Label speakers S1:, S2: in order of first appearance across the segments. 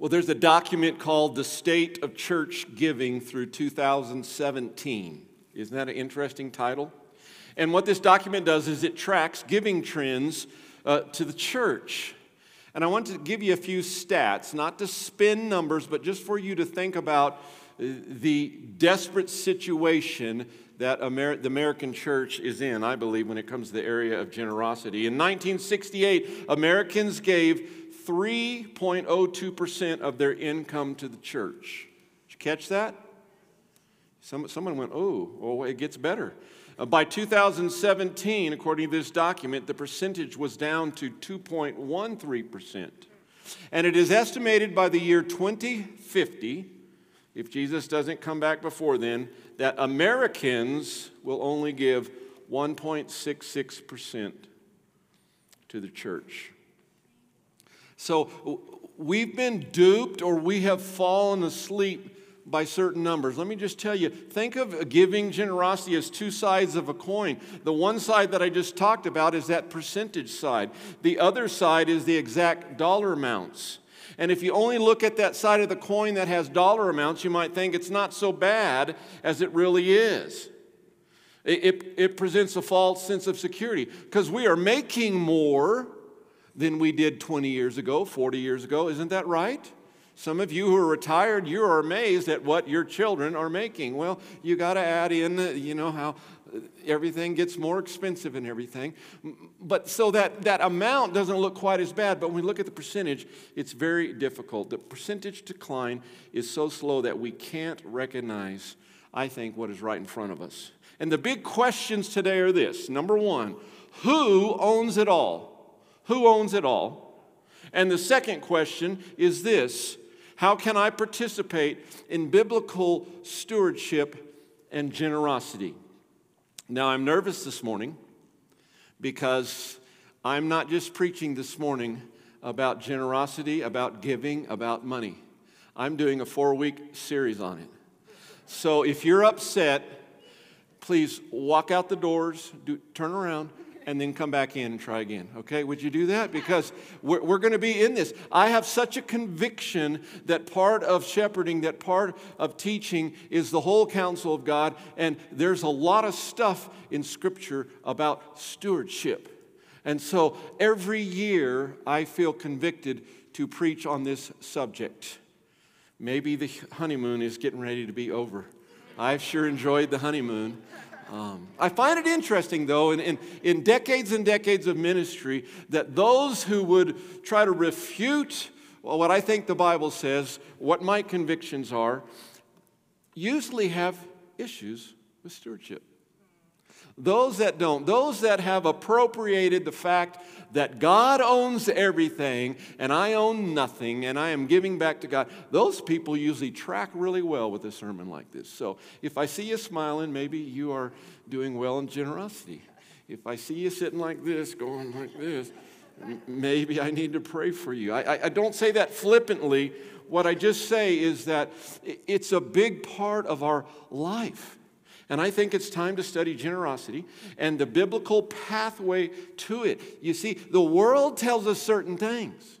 S1: Well, there's a document called The State of Church Giving through 2017. Isn't that an interesting title? And what this document does is it tracks giving trends uh, to the church. And I want to give you a few stats, not to spin numbers, but just for you to think about uh, the desperate situation that Amer- the American church is in, I believe, when it comes to the area of generosity. In 1968, Americans gave 3.02% of their income to the church. Did you catch that? Some, someone went, oh, oh, it gets better. Uh, by 2017, according to this document, the percentage was down to 2.13%. And it is estimated by the year 2050, if Jesus doesn't come back before then, that Americans will only give 1.66% to the church. So we've been duped or we have fallen asleep by certain numbers. Let me just tell you think of giving generosity as two sides of a coin. The one side that I just talked about is that percentage side, the other side is the exact dollar amounts. And if you only look at that side of the coin that has dollar amounts, you might think it's not so bad as it really is. It, it, it presents a false sense of security because we are making more than we did 20 years ago, 40 years ago. Isn't that right? Some of you who are retired, you are amazed at what your children are making. Well, you got to add in, you know, how uh, everything gets more expensive and everything. But so that, that amount doesn't look quite as bad, but when we look at the percentage, it's very difficult. The percentage decline is so slow that we can't recognize, I think, what is right in front of us. And the big questions today are this number one, who owns it all? Who owns it all? And the second question is this How can I participate in biblical stewardship and generosity? Now, I'm nervous this morning because I'm not just preaching this morning about generosity, about giving, about money. I'm doing a four week series on it. So if you're upset, please walk out the doors, do, turn around, and then come back in and try again. Okay? Would you do that? Because we're, we're going to be in this. I have such a conviction that part of shepherding, that part of teaching is the whole counsel of God, and there's a lot of stuff in Scripture about stewardship. And so every year I feel convicted to preach on this subject. Maybe the honeymoon is getting ready to be over. I've sure enjoyed the honeymoon. Um, I find it interesting, though, in, in, in decades and decades of ministry, that those who would try to refute what I think the Bible says, what my convictions are, usually have issues with stewardship. Those that don't, those that have appropriated the fact that God owns everything and I own nothing and I am giving back to God, those people usually track really well with a sermon like this. So if I see you smiling, maybe you are doing well in generosity. If I see you sitting like this, going like this, maybe I need to pray for you. I, I, I don't say that flippantly. What I just say is that it's a big part of our life. And I think it's time to study generosity and the biblical pathway to it. You see, the world tells us certain things.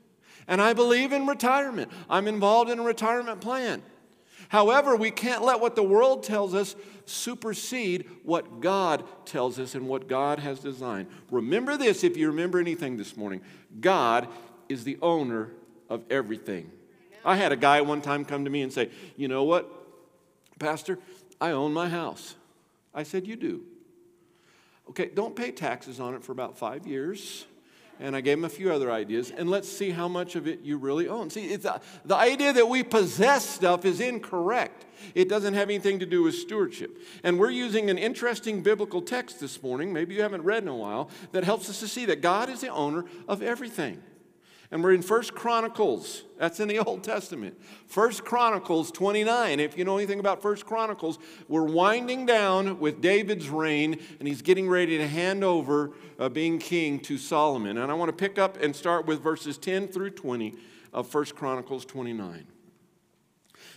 S1: And I believe in retirement. I'm involved in a retirement plan. However, we can't let what the world tells us supersede what God tells us and what God has designed. Remember this if you remember anything this morning God is the owner of everything. I had a guy one time come to me and say, You know what, Pastor? I own my house. I said, You do. Okay, don't pay taxes on it for about five years. And I gave him a few other ideas, and let's see how much of it you really own. See, a, uh, the idea that we possess stuff is incorrect. It doesn't have anything to do with stewardship. And we're using an interesting biblical text this morning, maybe you haven't read in a while, that helps us to see that God is the owner of everything. And we're in First Chronicles. That's in the Old Testament. First Chronicles 29. If you know anything about First Chronicles, we're winding down with David's reign, and he's getting ready to hand over uh, being king to Solomon. And I want to pick up and start with verses 10 through 20 of First Chronicles 29.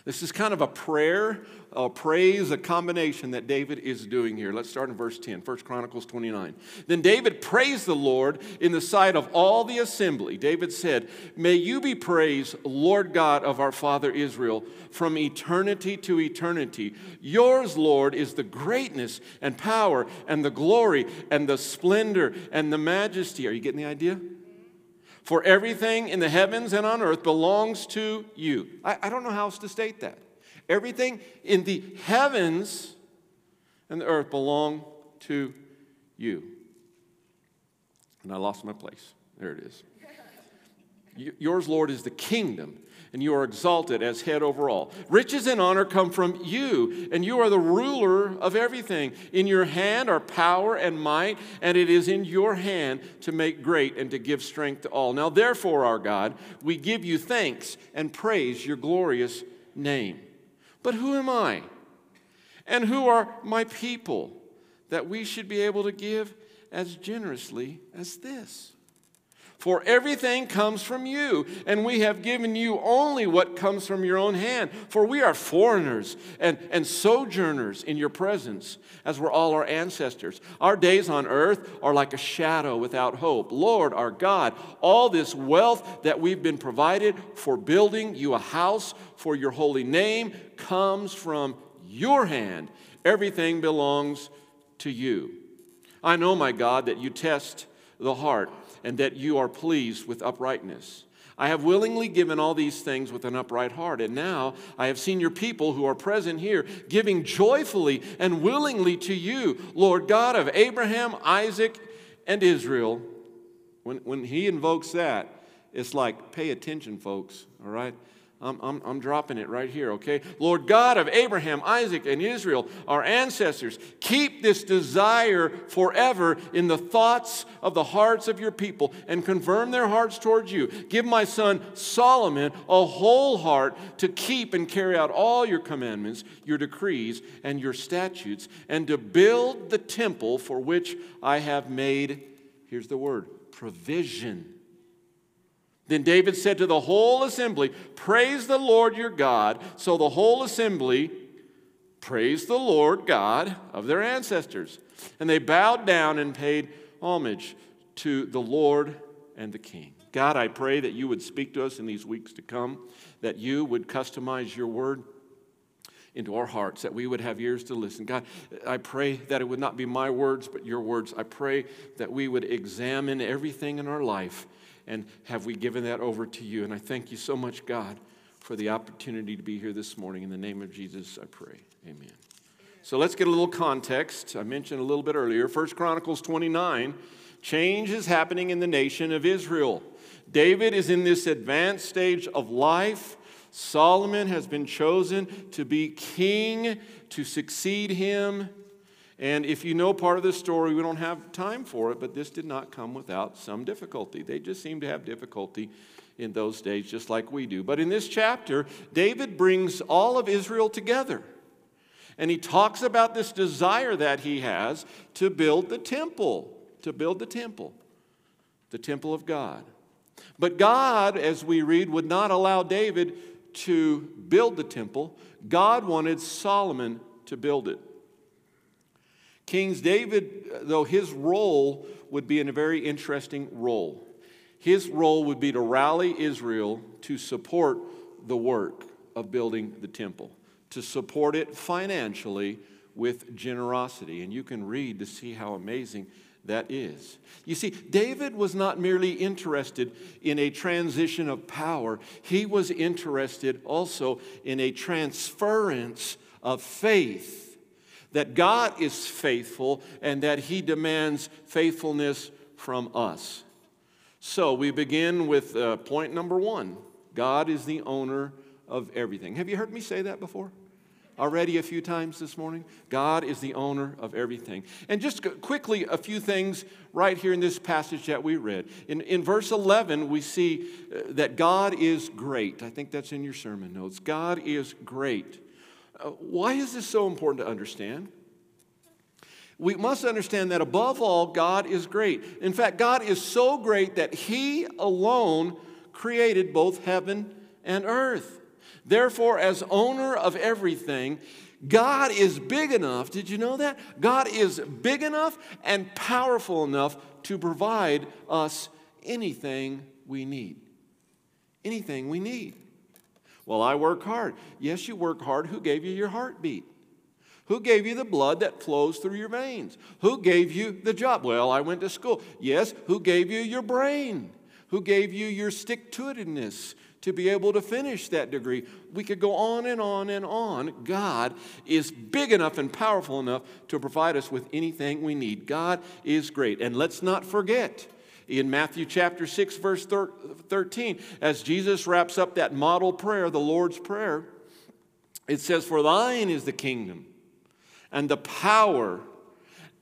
S1: This is kind of a prayer, a praise, a combination that David is doing here. Let's start in verse 10, 1 Chronicles 29. Then David praised the Lord in the sight of all the assembly. David said, May you be praised, Lord God of our father Israel, from eternity to eternity. Yours, Lord, is the greatness and power and the glory and the splendor and the majesty. Are you getting the idea? For everything in the heavens and on earth belongs to you. I, I don't know how else to state that. Everything in the heavens and the earth belong to you. And I lost my place. There it is. Yours, Lord, is the kingdom and you are exalted as head over all. Riches and honor come from you, and you are the ruler of everything. In your hand are power and might, and it is in your hand to make great and to give strength to all. Now, therefore, our God, we give you thanks and praise your glorious name. But who am I? And who are my people that we should be able to give as generously as this? For everything comes from you, and we have given you only what comes from your own hand. For we are foreigners and, and sojourners in your presence, as were all our ancestors. Our days on earth are like a shadow without hope. Lord our God, all this wealth that we've been provided for building you a house for your holy name comes from your hand. Everything belongs to you. I know, my God, that you test the heart and that you are pleased with uprightness. I have willingly given all these things with an upright heart, and now I have seen your people who are present here giving joyfully and willingly to you, Lord God of Abraham, Isaac, and Israel. When, when he invokes that, it's like, pay attention, folks, all right? I'm, I'm, I'm, dropping it right here, okay? Lord God of Abraham, Isaac, and Israel, our ancestors, keep this desire forever in the thoughts of the hearts of your people and confirm their hearts towards you. Give my son Solomon a whole heart to keep and carry out all your commandments, your decrees, and your statutes, and to build the temple for which I have made, here's the word, provision. Then David said to the whole assembly, Praise the Lord your God. So the whole assembly praised the Lord God of their ancestors. And they bowed down and paid homage to the Lord and the King. God, I pray that you would speak to us in these weeks to come, that you would customize your word into our hearts, that we would have ears to listen. God, I pray that it would not be my words, but your words. I pray that we would examine everything in our life and have we given that over to you? And I thank you so much, God, for the opportunity to be here this morning. In the name of Jesus, I pray. Amen. So let's get a little context. I mentioned a little bit earlier. First Chronicles 29 change is happening in the nation of Israel. David is in this advanced stage of life. Solomon has been chosen to be king, to succeed him. And if you know part of the story, we don't have time for it, but this did not come without some difficulty. They just seem to have difficulty in those days, just like we do. But in this chapter, David brings all of Israel together. And he talks about this desire that he has to build the temple, to build the temple, the temple of God. But God, as we read, would not allow David to build the temple. God wanted Solomon to build it. Kings David, though his role would be in a very interesting role. His role would be to rally Israel to support the work of building the temple, to support it financially with generosity. And you can read to see how amazing that is. You see, David was not merely interested in a transition of power, he was interested also in a transference of faith that God is faithful and that He demands faithfulness from us. So we begin with uh, point number one God is the owner of everything. Have you heard me say that before? Already a few times this morning? God is the owner of everything. And just quickly, a few things right here in this passage that we read. In, in verse 11, we see uh, that God is great. I think that's in your sermon notes. God is great. Uh, why is this so important to understand? We must understand that above all, God is great. In fact, God is so great that He alone created both heaven and earth. Therefore, as owner of everything, God is big enough. Did you know that? God is big enough and powerful enough to provide us anything we need. Anything we need. Well, I work hard. Yes, you work hard. Who gave you your heartbeat? Who gave you the blood that flows through your veins? Who gave you the job? Well, I went to school. Yes, who gave you your brain? Who gave you your stick to itiveness to be able to finish that degree? We could go on and on and on. God is big enough and powerful enough to provide us with anything we need. God is great. And let's not forget, in Matthew chapter 6, verse 13, as Jesus wraps up that model prayer, the Lord's Prayer, it says, For thine is the kingdom and the power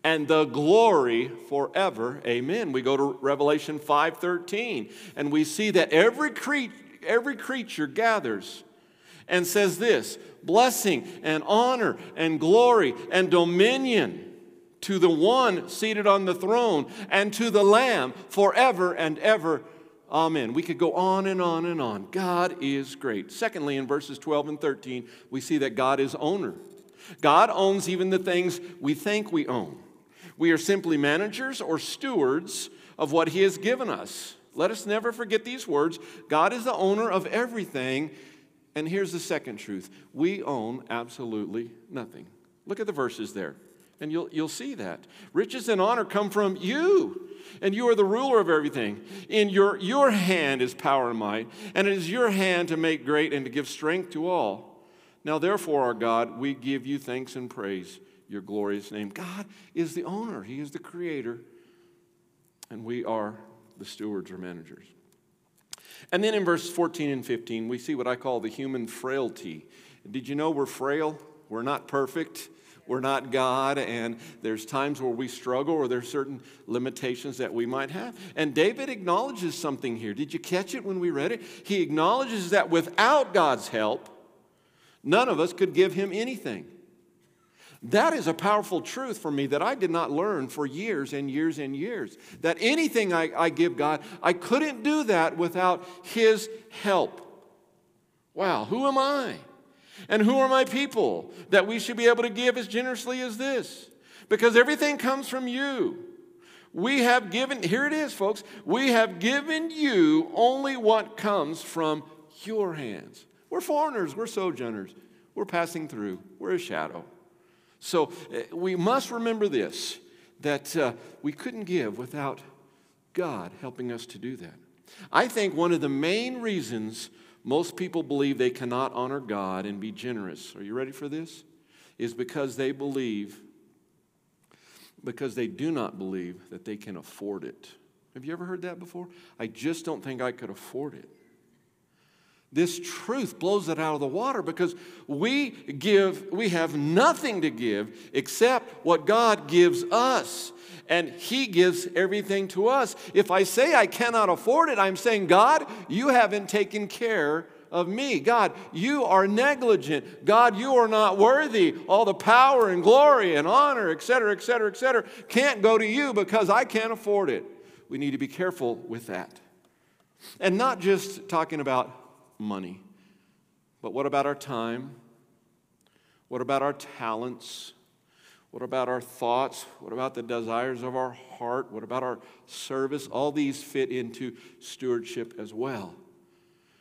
S1: and the glory forever. Amen. We go to Revelation 5:13 and we see that every creature every creature gathers and says this, blessing and honor and glory and dominion to the one seated on the throne and to the lamb forever and ever. Amen. We could go on and on and on. God is great. Secondly, in verses 12 and 13, we see that God is owner. God owns even the things we think we own. We are simply managers or stewards of what He has given us. Let us never forget these words God is the owner of everything. And here's the second truth we own absolutely nothing. Look at the verses there, and you'll, you'll see that. Riches and honor come from you, and you are the ruler of everything. In your, your hand is power and might, and it is your hand to make great and to give strength to all. Now, therefore, our God, we give you thanks and praise your glorious name. God is the owner, He is the creator, and we are the stewards or managers. And then in verse 14 and 15, we see what I call the human frailty. Did you know we're frail? We're not perfect. We're not God, and there's times where we struggle or there's certain limitations that we might have. And David acknowledges something here. Did you catch it when we read it? He acknowledges that without God's help, None of us could give him anything. That is a powerful truth for me that I did not learn for years and years and years. That anything I, I give God, I couldn't do that without His help. Wow, who am I? And who are my people that we should be able to give as generously as this? Because everything comes from you. We have given, here it is, folks, we have given you only what comes from your hands. We're foreigners, we're sojourners, we're passing through, we're a shadow. So eh, we must remember this that uh, we couldn't give without God helping us to do that. I think one of the main reasons most people believe they cannot honor God and be generous, are you ready for this? Is because they believe, because they do not believe that they can afford it. Have you ever heard that before? I just don't think I could afford it. This truth blows it out of the water because we give, we have nothing to give except what God gives us. And He gives everything to us. If I say I cannot afford it, I'm saying, God, you haven't taken care of me. God, you are negligent. God, you are not worthy. All the power and glory and honor, et cetera, et cetera, et cetera, can't go to you because I can't afford it. We need to be careful with that. And not just talking about money. But what about our time? What about our talents? What about our thoughts? What about the desires of our heart? What about our service? All these fit into stewardship as well.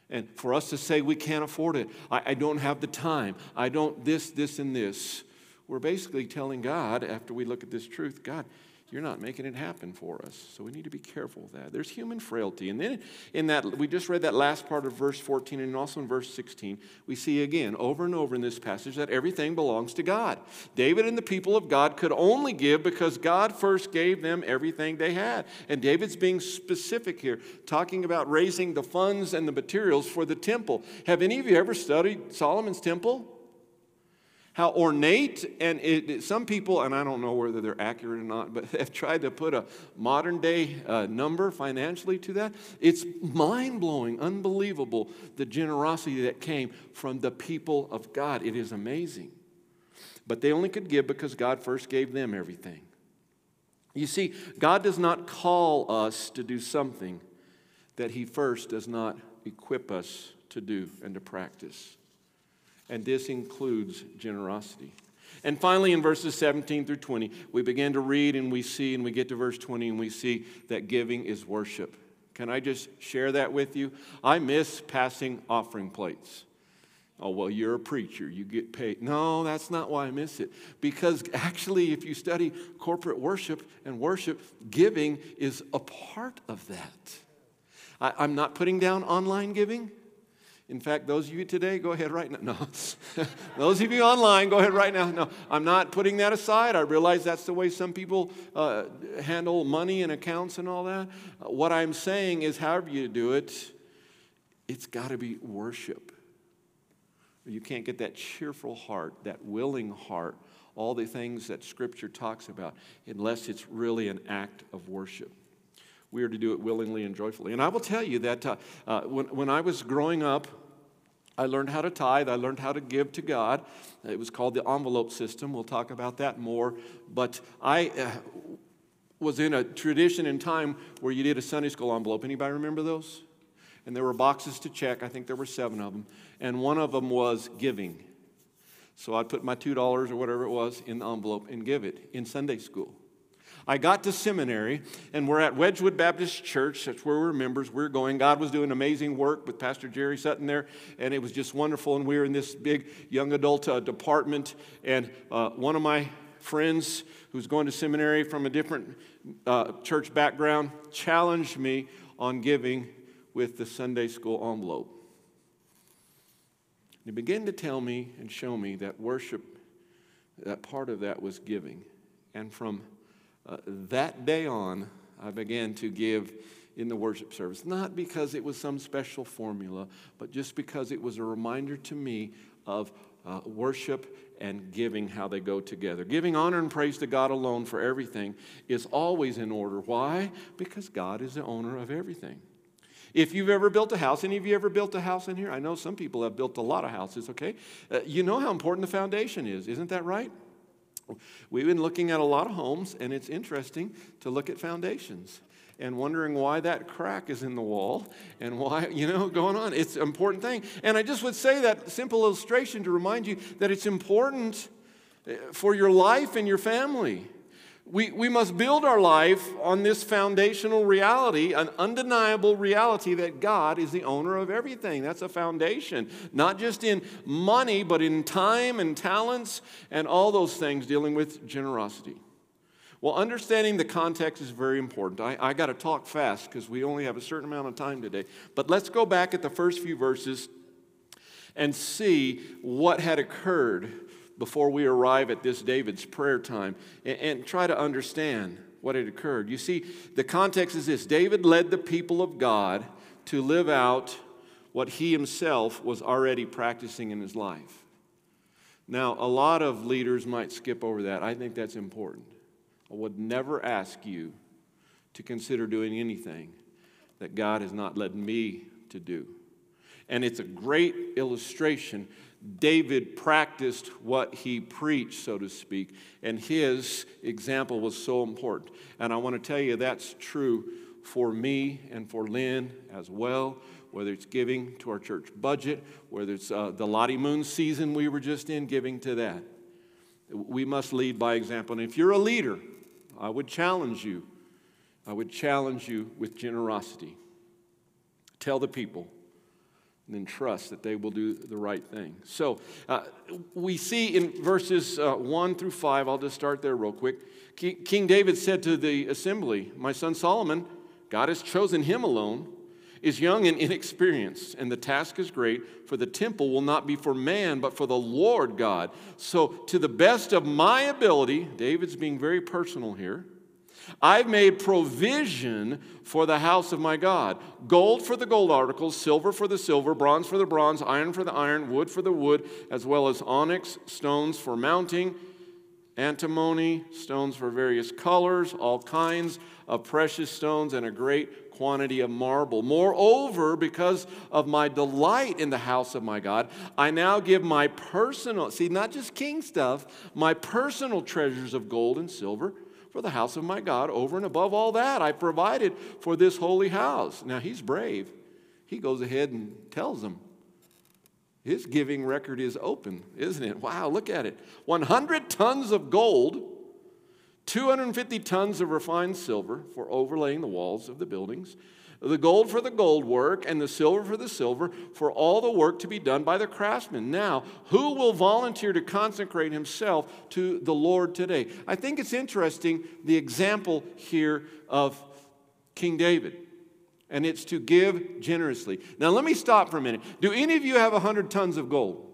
S1: And for us to say we can't afford it, I, I, don't have the time, I don't this, this, and this, we're basically telling God, after we look at this truth, God, you're not making it happen for us. So we need to be careful of that. There's human frailty. And then in that, we just read that last part of verse 14 and also in verse 16, we see again over and over in this passage that everything belongs to God. David and the people of God could only give because God first gave them everything they had. And David's being specific here, talking about raising the funds and the materials for the temple. Have any of you ever studied Solomon's temple? How ornate and it, some people and i don't know whether they're accurate or not but have tried to put a modern day uh, number financially to that. It's mind-blowing unbelievable the generosity that came from the people of god. It is amazing. But they only could give because god first gave them everything. You see god does not call us to do something that he first does not equip us to do and to practice and this includes generosity. And finally, in verses 17 through 20, we begin to read and we see, and we get to verse 20 and we see that giving is worship. Can I just share that with you? I miss passing offering plates. Oh, well, you're a preacher, you get paid. No, that's not why I miss it. Because actually, if you study corporate worship and worship, giving is a part of that. I, am not putting down online giving. In fact, those of you today, go ahead right now. No. those of you online, go ahead right now. No, I'm not putting that aside. I realize that's the way some people uh, handle money and accounts and all that. Uh, what I'm saying is, however you do it, it's got to be worship. You can't get that cheerful heart, that willing heart, all the things that Scripture talks about, unless it's really an act of worship we are to do it willingly and joyfully. And I will tell you that uh, uh, when, when I was growing up, I learned how to tithe. I learned how to give to God. It was called the envelope system. We'll talk about that more. But I uh, was in a tradition in time where you did a Sunday school envelope. Anybody remember those? And there were boxes to check. I think there were seven of them. And one of them was giving. So I'd put my $2 or whatever it was in the envelope and give it in Sunday school. I got to seminary, and we're at Wedgwood Baptist Church. That's where we're members. We're going. God was doing amazing work with Pastor Jerry Sutton there, and it was just wonderful. And we were in this big young adult uh, department, and uh, one of my friends who's going to seminary from a different uh, church background challenged me on giving with the Sunday school envelope. He began to tell me and show me that worship, that part of that was giving. And from uh, that day on, I began to give in the worship service. Not because it was some special formula, but just because it was a reminder to me of uh, worship and giving, how they go together. Giving honor and praise to God alone for everything is always in order. Why? Because God is the owner of everything. If you've ever built a house, any of you ever built a house in here? I know some people have built a lot of houses, okay? Uh, you know how important the foundation is, isn't that right? We've been looking at a lot of homes, and it's interesting to look at foundations and wondering why that crack is in the wall and why, you know, going on. It's an important thing. And I just would say that simple illustration to remind you that it's important eh, for your life and your family. We, we must build our life on this foundational reality, an undeniable reality that God is the owner of everything. That's a foundation, not just in money, but in time and talents and all those things dealing with generosity. Well, understanding the context is very important. I, I got to talk fast because we only have a certain amount of time today. But let's go back at the first few verses and see what had occurred before we arrive at this David's prayer time and, and try to understand what had occurred. You see, the context is this David led the people of God to live out what he himself was already practicing in his life. Now, a lot of leaders might skip over that. I think that's important. I would never ask you to consider doing anything that God has not led me to do. And it's a great illustration David practiced what he preached, so to speak, and his example was so important. And I want to tell you that's true for me and for Lynn as well, whether it's giving to our church budget, whether it's uh, the Lottie Moon season we were just in, giving to that. We must lead by example. And if you're a leader, I would challenge you, I would challenge you with generosity. Tell the people then trust that they will do the right thing. So uh, we see in verses uh, 1 through 5, I'll just start there real quick. King David said to the assembly, My son Solomon, God has chosen him alone, is young and inexperienced, and the task is great, for the temple will not be for man, but for the Lord God. So, to the best of my ability, David's being very personal here I've made provision for the house of my God gold for the gold articles, silver for the silver, bronze for the bronze, iron for the iron, wood for the wood, as well as onyx stones for mounting, antimony stones for various colors, all kinds of precious stones, and a great quantity of marble. Moreover, because of my delight in the house of my God, I now give my personal, see, not just king stuff, my personal treasures of gold and silver for the house of my God. Over and above all that, I provided for this holy house. Now, he's brave. He goes ahead and tells them, His giving record is open, isn't it? Wow, look at it. 100 tons of gold, 250 tons of refined silver for overlaying the walls of the buildings, the gold for the gold work, and the silver for the silver, for all the work to be done by the craftsmen. Now, who will volunteer to consecrate himself to the Lord today? I think it's interesting the example here of King David and it's to give generously. Now let me stop for a minute. Do any of you have 100 tons of gold?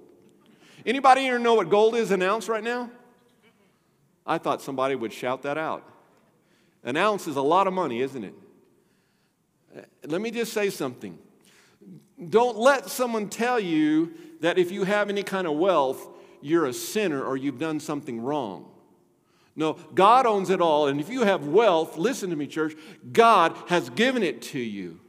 S1: Anybody here know what gold is an ounce right now? I thought somebody would shout that out. An ounce is a lot of money, isn't it? Let me just say something. Don't let someone tell you that if you have any kind of wealth, you're a sinner or you've done something wrong. No, God owns it all. And if you have wealth, listen to me, church, God has given it to you.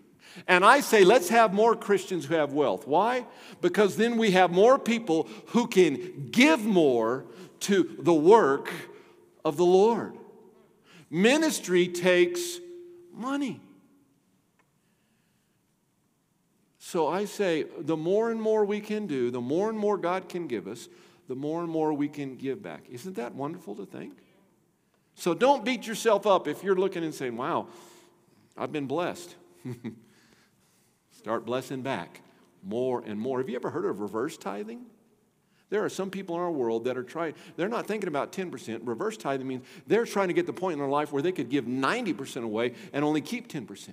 S1: And I say, let's have more Christians who have wealth. Why? Because then we have more people who can give more to the work of the Lord. Ministry takes money. So I say, the more and more we can do, the more and more God can give us, the more and more we can give back. Isn't that wonderful to think? So don't beat yourself up if you're looking and saying, wow, I've been blessed. Start blessing back more and more. Have you ever heard of reverse tithing? There are some people in our world that are trying, they're not thinking about 10%. Reverse tithing means they're trying to get the point in their life where they could give 90% away and only keep 10%.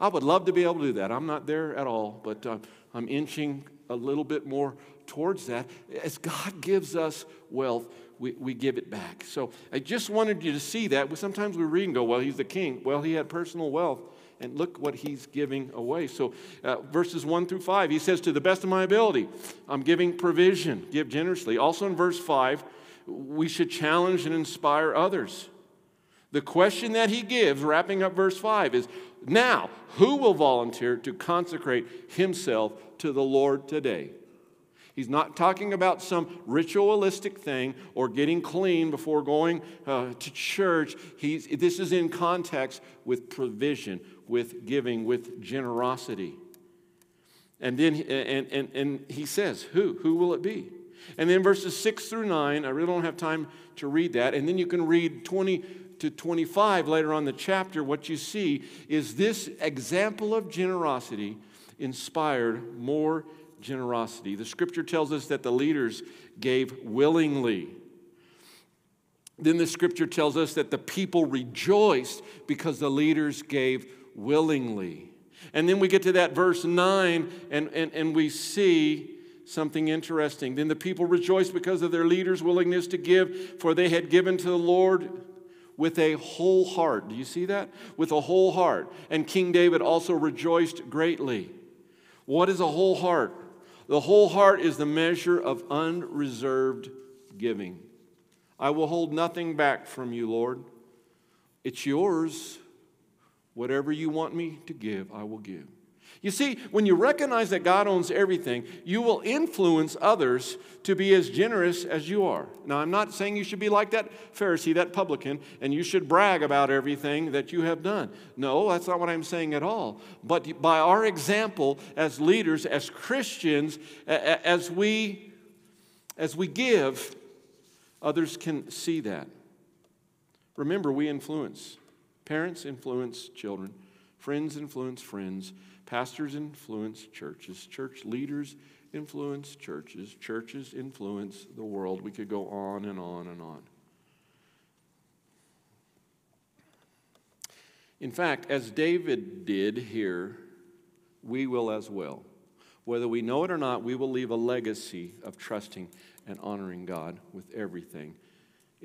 S1: I would love to be able to do that. I'm not there at all, but uh, I'm inching a little bit more towards that. As God gives us wealth, we, we give it back. So I just wanted you to see that. Sometimes we read and go, well, he's the king. Well, he had personal wealth. And look what he's giving away. So, uh, verses 1 through 5, he says, To the best of my ability, I'm giving provision, give generously. Also in verse 5, we should challenge and inspire others. The question that he gives, wrapping up verse 5, is now, who will volunteer to consecrate himself to the Lord today? He's not talking about some ritualistic thing or getting clean before going uh, to church. He's, this is in context with provision, with giving, with generosity. And then and, and, and he says, Who? Who will it be? And then verses 6 through 9, I really don't have time to read that. And then you can read 20 to 25 later on the chapter. What you see is this example of generosity inspired more generosity. The scripture tells us that the leaders gave willingly. Then the scripture tells us that the people rejoiced because the leaders gave willingly. And then we get to that verse 9 and, and, and we see something interesting. Then the people rejoiced because of their leaders' willingness to give, for they had given to the Lord with a whole heart. Do you see that? With a whole heart. And King David also rejoiced greatly. What is a whole heart? The whole heart is the measure of unreserved giving. I will hold nothing back from you, Lord. It's yours. Whatever you want me to give, I will give. You see, when you recognize that God owns everything, you will influence others to be as generous as you are. Now, I'm not saying you should be like that Pharisee, that publican, and you should brag about everything that you have done. No, that's not what I'm saying at all. But by our example as leaders, as Christians, as we as we give, others can see that. Remember, we influence. Parents influence children, friends influence friends. Pastors influence churches, church leaders influence churches, churches influence the world. We could go on and on and on. In fact, as David did here, we will as well. Whether we know it or not, we will leave a legacy of trusting and honoring God with everything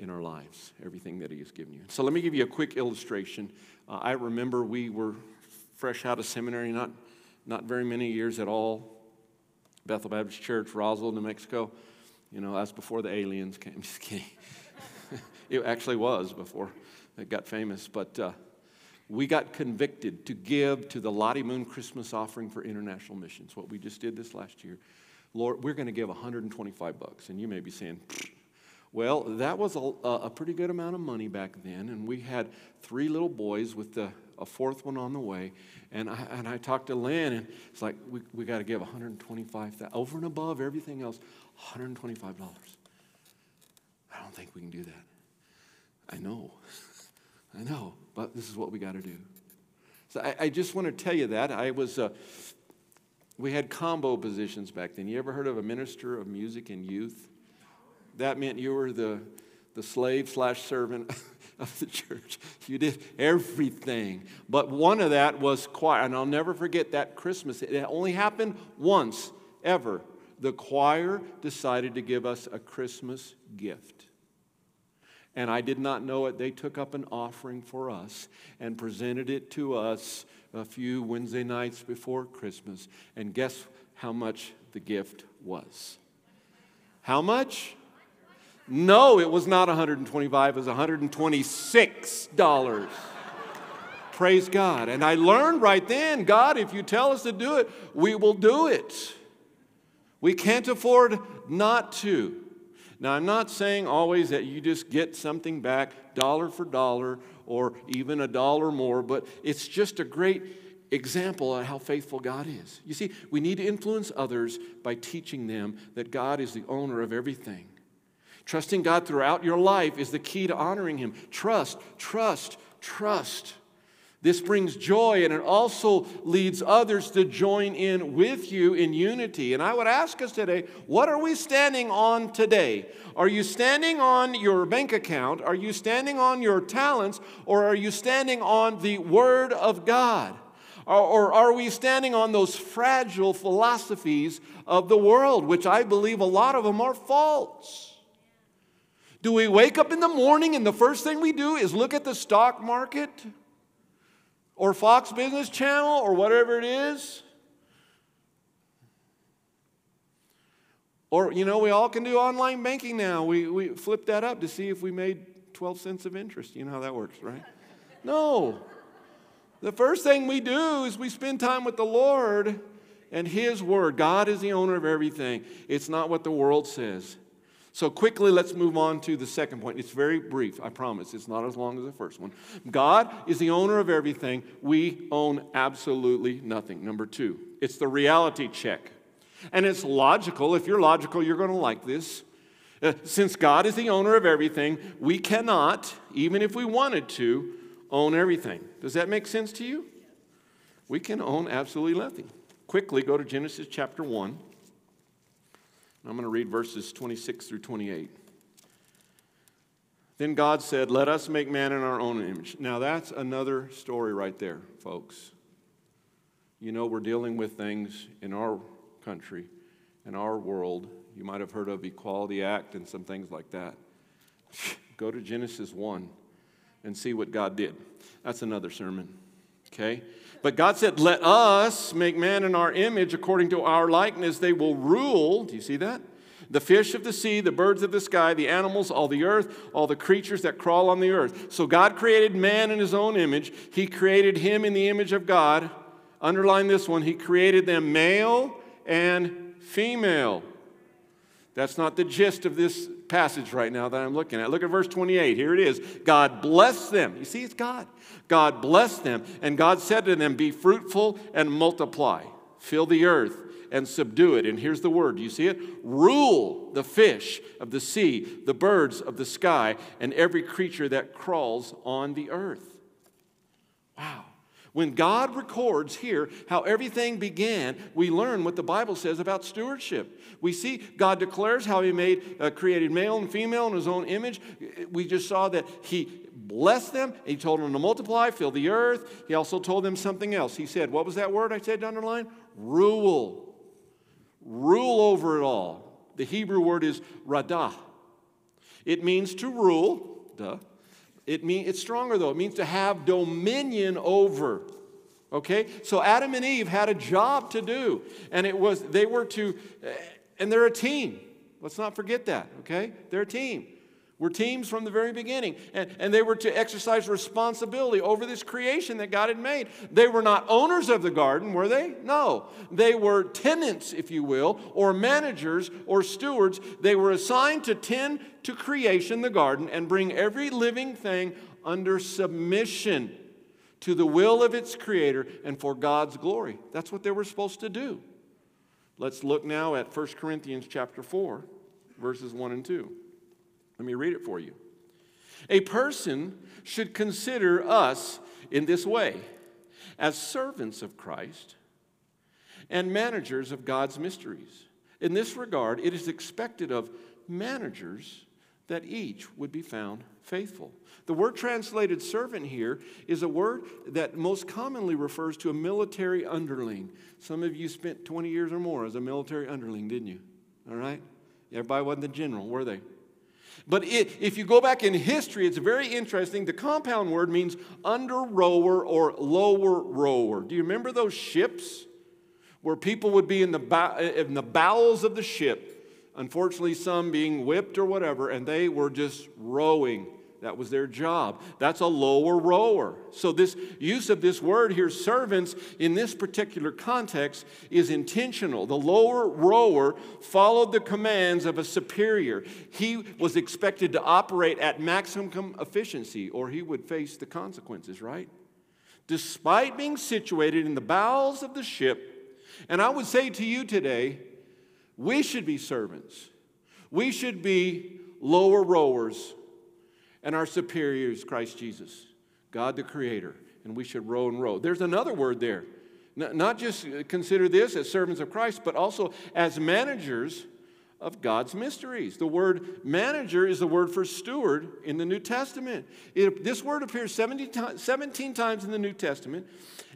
S1: in our lives, everything that He has given you. So let me give you a quick illustration. Uh, I remember we were fresh out of seminary, not, not very many years at all. Bethel Baptist Church, Roswell, New Mexico. You know, that's before the aliens came. Just kidding. it actually was before it got famous. But uh, we got convicted to give to the Lottie Moon Christmas offering for international missions, what we just did this last year. Lord, we're going to give 125 bucks. And you may be saying, Well, that was a, a pretty good amount of money back then, and we had three little boys with the, a fourth one on the way. And I, and I talked to Lynn, and it's like, we, we got to give 125000 over and above everything else, $125. I don't think we can do that. I know. I know, but this is what we got to do. So I, I, just want to tell you that. I was, uh, we had combo positions back then. You ever heard of a minister of music and youth? That meant you were the, the slave slash servant of the church. You did everything. But one of that was choir. And I'll never forget that Christmas. It only happened once, ever. The choir decided to give us a Christmas gift and I did not know it. They took up an offering for us and presented it to us a few Wednesday nights before Christmas. And guess how much the gift was? How much? No, it was not 125, it was 126 dollars. Praise God. And I learned right then, God, if you tell us to do it, we will do it. We can't afford not to. Now, I'm not saying always that you just get something back dollar for dollar or even a dollar more, but it's just a great example of how faithful God is. You see, we need to influence others by teaching them that God is the owner of everything. Trusting God throughout your life is the key to honoring Him. Trust, trust, trust. This brings joy and it also leads others to join in with you in unity. And I would ask us today, what are we standing on today? Are you standing on your bank account? Are you standing on your talents? Or are you standing on the Word of God? Or, are we standing on those fragile philosophies of the world, which I believe a lot of them are false? Do we wake up in the morning and the first thing we do is look at the stock market? or Fox Business Channel or whatever it is. Or, you know, we all can do online banking now. We, we flip that up to see if we made 12 cents of interest. You know how that works, right? No. The first thing we do is we spend time with the Lord and His Word. God is the owner of everything. It's not what the world says. So, quickly, let's move on to the second point. It's very brief, I promise. It's not as long as the first one. God is the owner of everything. We own absolutely nothing. Number two, it's the reality check. And it's logical. If you're logical, you're going to like this. Uh, since God is the owner of everything, we cannot, even if we wanted to, own everything. Does that make sense to you? We can own absolutely nothing. Quickly, go to Genesis chapter 1. I'm going to read verses 26 through 28. Then God said, Let us make man in our own image. Now, that's another story right there, folks. You know, we're dealing with things in our country, in our world. You might have heard of Equality Act and some things like that. Go to Genesis 1 and see what God did. That's another sermon, okay? But God said, Let us make man in our image according to our likeness. They will rule. Do you see that? The fish of the sea, the birds of the sky, the animals, all the earth, all the creatures that crawl on the earth. So God created man in his own image. He created him in the image of God. Underline this one. He created them male and female. That's not the gist of this passage right now that I'm looking at. Look at verse 28. Here it is. God blessed them. You see, it's God. God blessed them, and God said to them, Be fruitful and multiply, fill the earth and subdue it. And here's the word. Do you see it? Rule the fish of the sea, the birds of the sky, and every creature that crawls on the earth. Wow. When God records here how everything began, we learn what the Bible says about stewardship. We see God declares how He made, uh, created male and female in His own image. We just saw that He blessed them. He told them to multiply, fill the earth. He also told them something else. He said, What was that word I said to underline? Rule. Rule over it all. The Hebrew word is radah. It means to rule, duh. It mean, it's stronger though. It means to have dominion over. Okay? So Adam and Eve had a job to do. And it was, they were to, eh, and they're a team. Let's not forget that, okay? They're a team. Were teams from the very beginning, and, and they were to exercise responsibility over this creation that God had made. They were not owners of the garden, were they? No. They were tenants, if you will, or managers or stewards. They were assigned to tend to creation, the garden, and bring every living thing under submission to the will of its creator and for God's glory. That's what they were supposed to do. Let's look now at 1 Corinthians chapter 4, verses 1 and 2. Let me read it for you. A person should consider us in this way as servants of Christ and managers of God's mysteries. In this regard, it is expected of managers that each would be found faithful. The word translated servant here is a word that most commonly refers to a military underling. Some of you spent 20 years or more as a military underling, didn't you? All right? Everybody wasn't the general, were they? But it, if you go back in history, it's very interesting. The compound word means under rower or lower rower. Do you remember those ships where people would be in the, in the bowels of the ship? Unfortunately, some being whipped or whatever, and they were just rowing that was their job. That's a lower rower. So, this use of this word here, servants, in this particular context is intentional. The lower rower followed the commands of a superior. He was expected to operate at maximum efficiency, or he would face the consequences, right? Despite being situated in the bowels of the ship, and I would say to you today, we should be servants. We should be lower rowers and our superior is Christ Jesus, God the Creator, and we should row and row. There's another word there. Not just consider this as servants of Christ, but also as managers of God's mysteries. The word manager is the word for steward in the New Testament. It, this word appears 17, 17 times in the New Testament.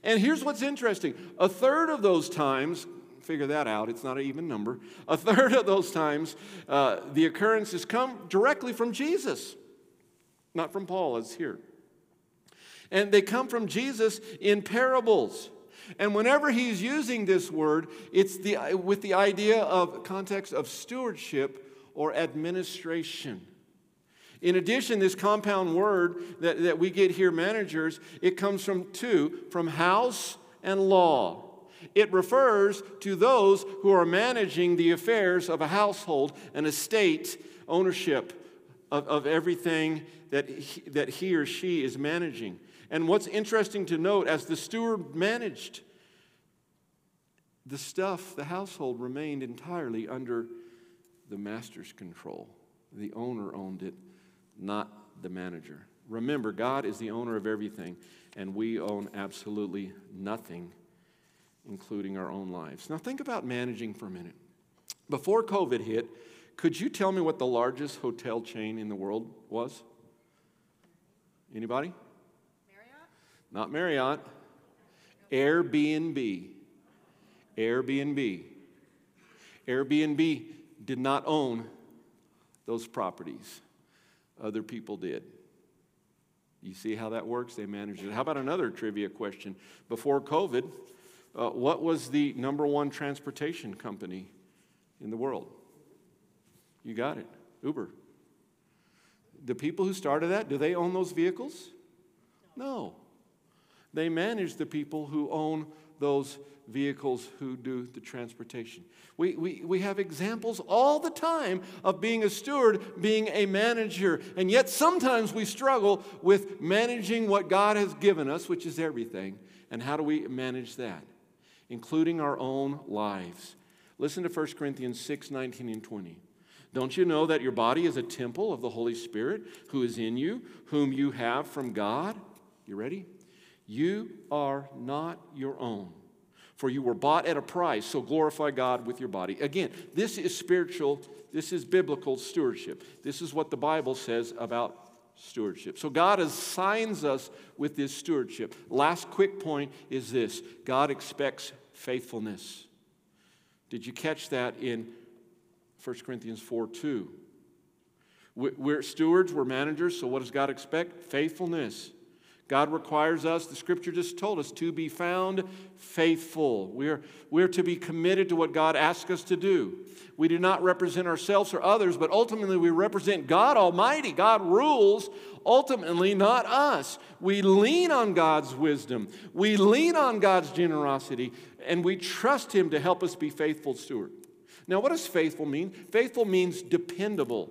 S1: And here's what's interesting a third of those times, figure that out, it's not an even number, a third of those times, uh, the occurrences come directly from Jesus not from Paul, as here. And they come from Jesus in parables. And whenever he's using this word, it's the, with the idea of context of stewardship or administration. In addition, this compound word that, that we get here, managers, it comes from two from house and law. It refers to those who are managing the affairs of a household, an estate, ownership of, of everything that he, that he or she is managing. And what's interesting to note, as the steward managed, the stuff, the household remained entirely under the master's control. The owner owned it, not the manager. Remember, God is the owner of everything, and we own absolutely nothing, including our own lives. Now, think about managing for a minute. Before COVID hit, could you tell me what the largest hotel chain in the world was? Anybody? Marriott? Not Marriott. Airbnb. Airbnb. Airbnb did not own those properties. Other people did. You see how that works? They managed it. How about another trivia question? Before COVID, uh, what was the number one transportation company in the world? You got it. Uber. The people who started that, do they own those vehicles? No. They manage the people who own those vehicles who do the transportation. We, we, we have examples all the time of being a steward, being a manager, and yet sometimes we struggle with managing what God has given us, which is everything. And how do we manage that? Including our own lives. Listen to 1 Corinthians 6 19 and 20. Don't you know that your body is a temple of the Holy Spirit who is in you, whom you have from God? You ready? You are not your own, for you were bought at a price, so glorify God with your body. Again, this is spiritual, this is biblical stewardship. This is what the Bible says about stewardship. So God assigns us with this stewardship. Last quick point is this God expects faithfulness. Did you catch that in 1 Corinthians 4 2. We're stewards, we're managers, so what does God expect? Faithfulness. God requires us, the scripture just told us, to be found faithful. We're, we're to be committed to what God asks us to do. We do not represent ourselves or others, but ultimately we represent God Almighty. God rules, ultimately, not us. We lean on God's wisdom, we lean on God's generosity, and we trust Him to help us be faithful steward. Now, what does faithful mean? Faithful means dependable.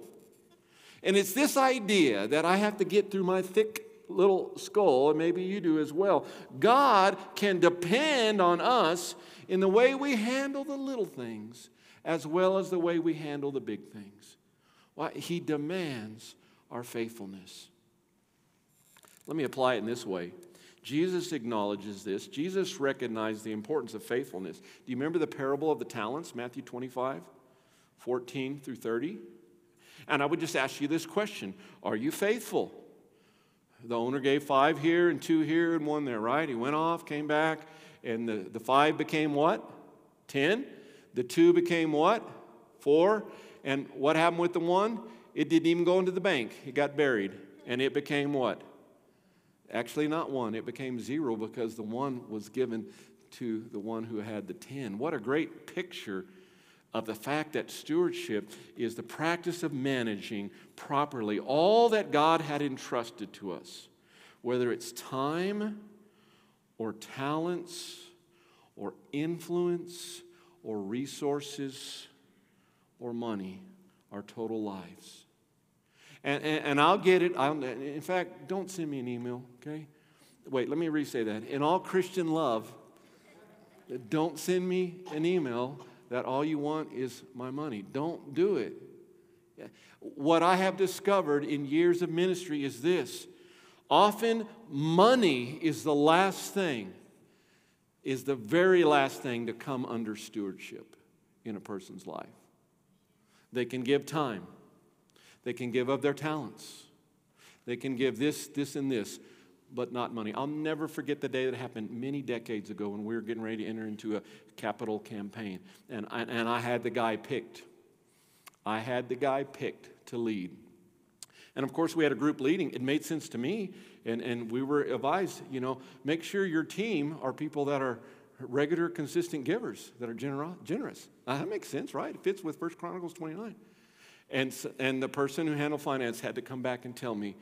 S1: And it's this idea that I have to get through my thick little skull, and maybe you do as well. God can depend on us in the way we handle the little things as well as the way we handle the big things. Why? He demands our faithfulness. Let me apply it in this way. Jesus acknowledges this. Jesus recognized the importance of faithfulness. Do you remember the parable of the talents, Matthew 25, 14 through 30? And I would just ask you this question Are you faithful? The owner gave five here and two here and one there, right? He went off, came back, and the, the five became what? Ten. The two became what? Four. And what happened with the one? It didn't even go into the bank, it got buried. And it became what? Actually, not one. It became zero because the one was given to the one who had the ten. What a great picture of the fact that stewardship is the practice of managing properly all that God had entrusted to us, whether it's time or talents or influence or resources or money, our total lives. And, and, and I'll get it. I'll, in fact, don't send me an email, okay? Wait, let me re say that. In all Christian love, don't send me an email that all you want is my money. Don't do it. What I have discovered in years of ministry is this often money is the last thing, is the very last thing to come under stewardship in a person's life. They can give time, they can give of their talents, they can give this, this, and this but not money. I'll never forget the day that happened many decades ago when we were getting ready to enter into a capital campaign. And I, and I had the guy picked. I had the guy picked to lead. And of course, we had a group leading. It made sense to me. And, and we were advised, you know, make sure your team are people that are regular, consistent givers, that are gener- generous. Now, that makes sense, right? It fits with First Chronicles 29. And, and the person who handled finance had to come back and tell me,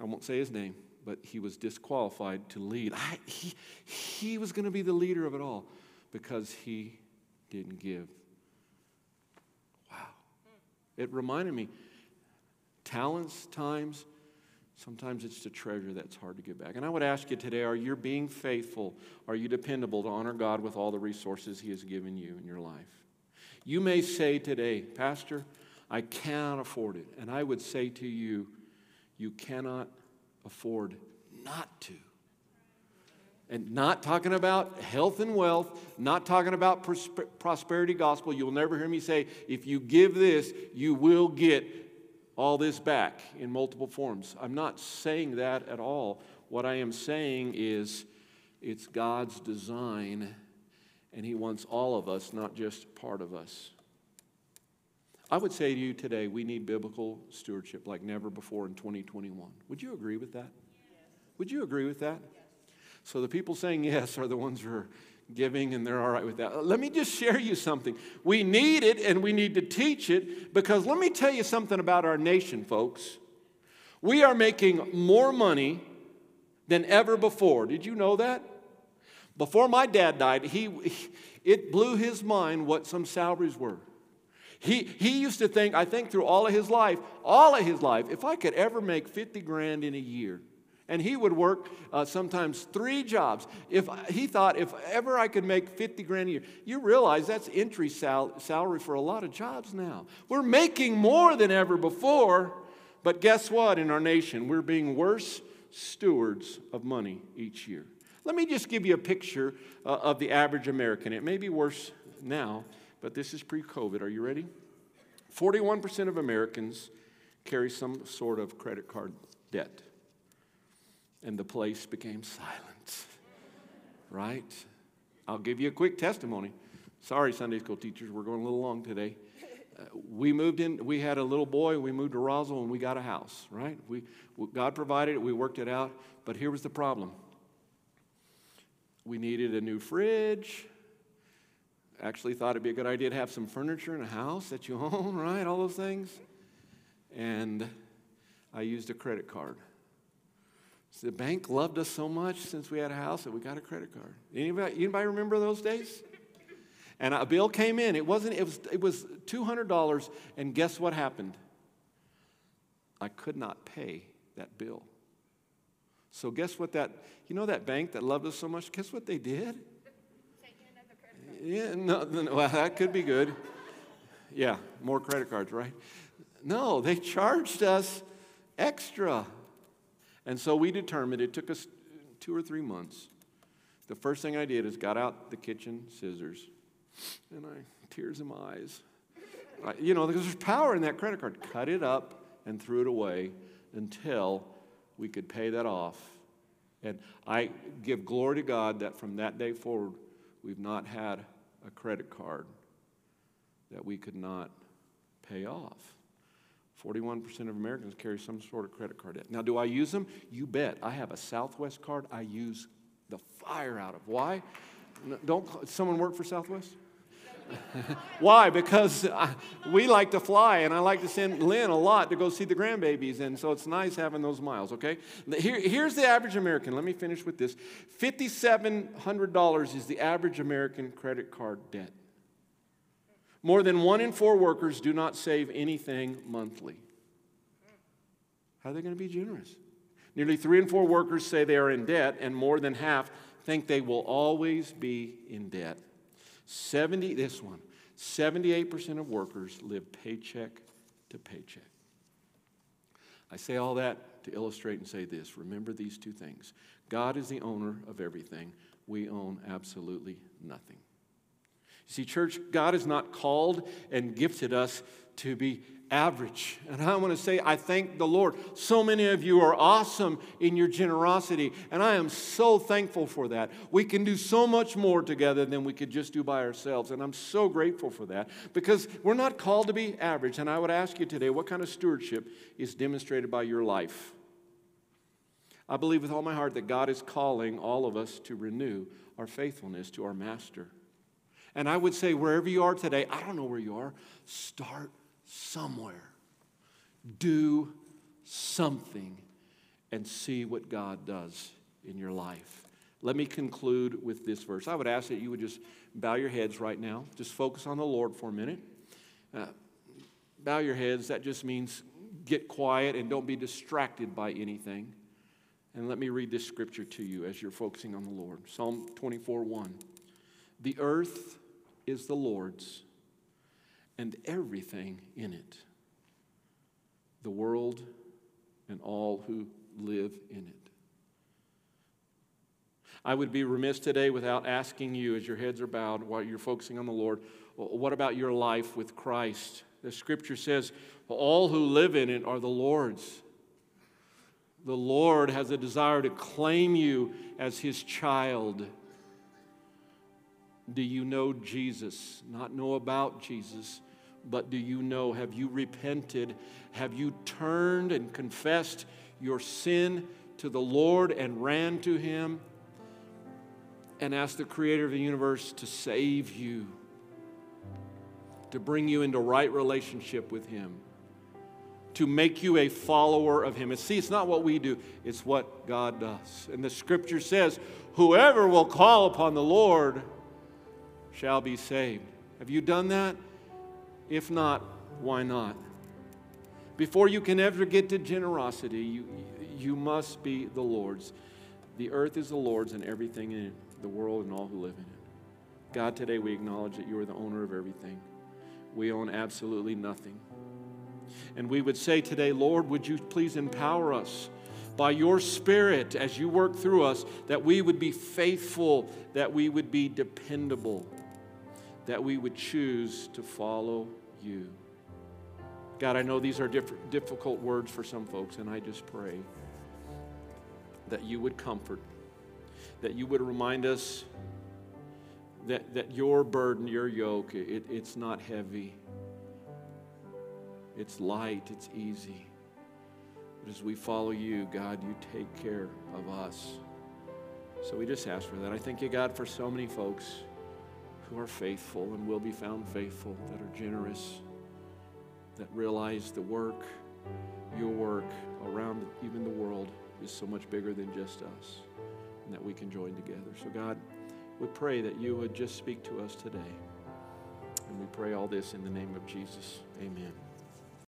S1: I won't say his name, but he was disqualified to lead. I, he, he was going to be the leader of it all because he didn't give. Wow. It reminded me talents, times, sometimes it's the treasure that's hard to give back. And I would ask you today are you being faithful? Are you dependable to honor God with all the resources he has given you in your life? You may say today, Pastor, I cannot afford it. And I would say to you, you cannot afford not to. And not talking about health and wealth, not talking about prosper- prosperity gospel. You'll never hear me say, if you give this, you will get all this back in multiple forms. I'm not saying that at all. What I am saying is it's God's design, and He wants all of us, not just part of us. I would say to you today, we need biblical stewardship like never before in 2021. Would you agree with that? Yes. Would you agree with that? Yes. So the people saying yes are the ones who are giving and they're all right with that. Uh, let me just share you something. We need it and we need to teach it because let me tell you something about our nation, folks. We are making more money than ever before. Did you know that? Before my dad died, he, it blew his mind what some salaries were. He, he used to think, I think through all of his life, all of his life, if I could ever make 50 grand in a year, and he would work uh, sometimes three jobs. If he thought, if ever I could make 50 grand a year, you realize that's entry sal- salary for a lot of jobs now. We're making more than ever before, but guess what? In our nation, we're being worse stewards of money each year. Let me just give you a picture uh, of the average American. It may be worse now, but this is pre COVID. Are you ready? 41% of Americans carry some sort of credit card debt. And the place became silent. Right? I'll give you a quick testimony. Sorry, Sunday school teachers, we're going a little long today. Uh, we moved in, we had a little boy, we moved to Roswell, and we got a house, right? We, God provided it, we worked it out, but here was the problem. We needed a new fridge. Actually, thought it'd be a good idea to have some furniture in a house that you own, right? All those things. And I used a credit card. So the bank loved us so much since we had a house that we got a credit card. Anybody, anybody remember those days? And a bill came in. It wasn't. It was. It was two hundred dollars. And guess what happened? I could not pay that bill. So guess what? That you know that bank that loved us so much. Guess what they did? Yeah. No. no well, that could be good. Yeah. More credit cards, right? No, they charged us extra. And so we determined. It took us two or three months. The first thing I did is got out the kitchen scissors and I, tears in my eyes. I, you know, because there's power in that credit card. Cut it up and threw it away until we could pay that off. And I give glory to God that from that day forward, we've not had a credit card that we could not pay off. 41% of Americans carry some sort of credit card debt. Now, do I use them? You bet. I have a Southwest card I use the fire out of. Why? Don't someone work for Southwest? Why? Because I, we like to fly, and I like to send Lynn a lot to go see the grandbabies, and so it's nice having those miles, okay? Here, here's the average American. Let me finish with this $5,700 is the average American credit card debt. More than one in four workers do not save anything monthly. How are they going to be generous? Nearly three in four workers say they are in debt, and more than half think they will always be in debt. 70, this one, 78% of workers live paycheck to paycheck. I say all that to illustrate and say this remember these two things God is the owner of everything, we own absolutely nothing. You see, church, God has not called and gifted us to be average. And I want to say, I thank the Lord. So many of you are awesome in your generosity, and I am so thankful for that. We can do so much more together than we could just do by ourselves, and I'm so grateful for that because we're not called to be average. And I would ask you today, what kind of stewardship is demonstrated by your life? I believe with all my heart that God is calling all of us to renew our faithfulness to our Master. And I would say, wherever you are today, I don't know where you are, start somewhere. Do something and see what God does in your life. Let me conclude with this verse. I would ask that you would just bow your heads right now. Just focus on the Lord for a minute. Uh, bow your heads. That just means get quiet and don't be distracted by anything. And let me read this scripture to you as you're focusing on the Lord Psalm 24 1. The earth is the Lord's and everything in it the world and all who live in it. I would be remiss today without asking you, as your heads are bowed while you're focusing on the Lord, what about your life with Christ? The scripture says, all who live in it are the Lord's. The Lord has a desire to claim you as his child. Do you know Jesus? Not know about Jesus, but do you know? Have you repented? Have you turned and confessed your sin to the Lord and ran to Him and asked the Creator of the universe to save you, to bring you into right relationship with Him? to make you a follower of him. And see, it's not what we do, it's what God does. And the scripture says, Whoever will call upon the Lord shall be saved. Have you done that? If not, why not? Before you can ever get to generosity, you, you must be the Lord's. The earth is the Lord's and everything in it, the world and all who live in it. God, today we acknowledge that you are the owner of everything. We own absolutely nothing. And we would say today, Lord, would you please empower us by your Spirit as you work through us that we would be faithful, that we would be dependable that we would choose to follow you. God, I know these are diff- difficult words for some folks, and I just pray that you would comfort, that you would remind us that, that your burden, your yoke, it, it's not heavy. It's light, it's easy. But as we follow you, God, you take care of us. So we just ask for that. I thank you, God, for so many folks who are faithful and will be found faithful, that are generous, that realize the work, your work around even the world is so much bigger than just us, and that we can join together. So, God, we pray that you would just speak to us today. And we pray all this in the name of Jesus. Amen.